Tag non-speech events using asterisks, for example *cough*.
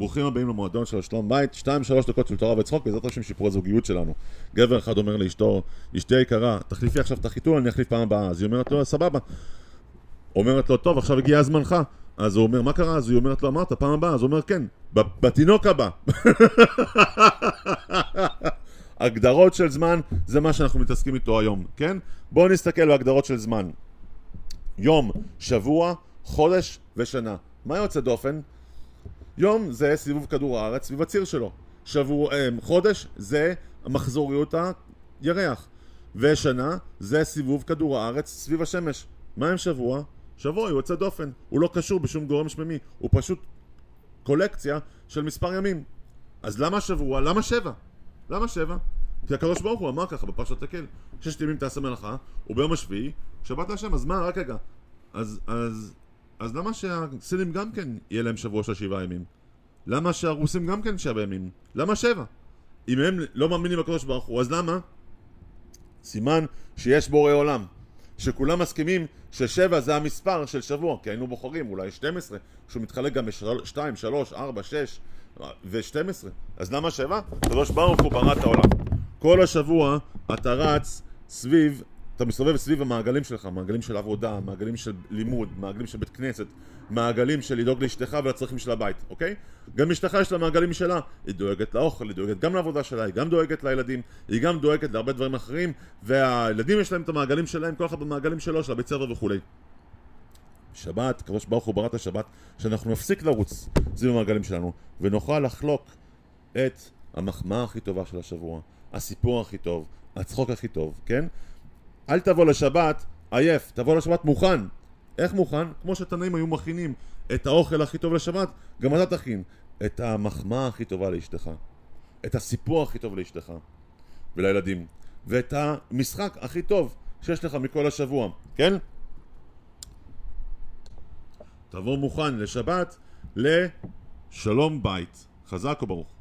הבאים למועדון של שלום בית, שתיים שלוש דקות של תורה וצחוק, בעזרת השם שיפור הזוגיות שלנו. גבר אחד אומר לאשתו, אשתי היקרה, תחליפי עכשיו את החיתול, אני אחליף פעם הבאה. אז היא אומרת לו, סבבה. אומרת לו, טוב, עכשיו הגיע זמנך. אז הוא אומר, מה קרה? אז היא אומרת לו, אמרת, פעם הבאה. אז הוא אומר, כן, בתינוק הבא. *laughs* הגדרות של זמן זה מה שאנחנו מתעסקים איתו היום, כן? בואו נסתכל בהגדרות של זמן. יום, שבוע, חודש ושנה. מה יוצא דופן? יום זה סיבוב כדור הארץ סביב הציר שלו. שבוע, אה, חודש זה מחזוריות הירח. ושנה זה סיבוב כדור הארץ סביב השמש. מה עם שבוע? שבוע יוצא דופן. הוא לא קשור בשום גורם שממי. הוא פשוט קולקציה של מספר ימים. אז למה שבוע? למה שבע? למה שבע? כי הקדוש ברוך הוא אמר ככה בפרשת תקל, ששת ימים תעשה מלאכה, וביום השביעי שבת להשם, אז מה, רק רגע. אז, אז, אז למה שהסינים גם כן יהיה להם שבוע של שבעה ימים? למה שהרוסים גם כן שבע ימים? למה שבע? אם הם לא מאמינים בקדוש ברוך הוא, אז למה? סימן שיש בורא עולם. שכולם מסכימים ששבע זה המספר של שבוע, כי היינו בוחרים אולי 12, שהוא מתחלק גם ב-2, 3, 4, 6 ו-12. אז למה שבע? הקדוש ברוך הוא ברא את העולם. כל השבוע אתה רץ סביב, אתה מסתובב סביב המעגלים שלך, מעגלים של עבודה, מעגלים של לימוד, מעגלים של בית כנסת, מעגלים של לדאוג לאשתך ולצרכים של הבית, אוקיי? גם אשתך יש לה מעגלים שלה, היא דואגת לאוכל, היא דואגת גם לעבודה שלה, היא גם דואגת לילדים, היא גם דואגת להרבה דברים אחרים, והילדים יש להם את המעגלים שלהם, כל אחד במעגלים שלו, של הבית ספר וכולי. שבת, הקדוש ברוך הוא ברא את השבת, שאנחנו נפסיק לרוץ סביב המעגלים שלנו, ונוכל לחלוק את המחמאה הכי טובה של השבוע, הסיפור הכי טוב, הצחוק הכי טוב, כן? אל תבוא לשבת עייף, תבוא לשבת מוכן. איך מוכן? כמו שתנאים היו מכינים את האוכל הכי טוב לשבת, גם אתה תכין את המחמאה הכי טובה לאשתך, את הסיפור הכי טוב לאשתך ולילדים, ואת המשחק הכי טוב שיש לך מכל השבוע, כן? תבוא מוכן לשבת לשלום בית. חזק וברוך.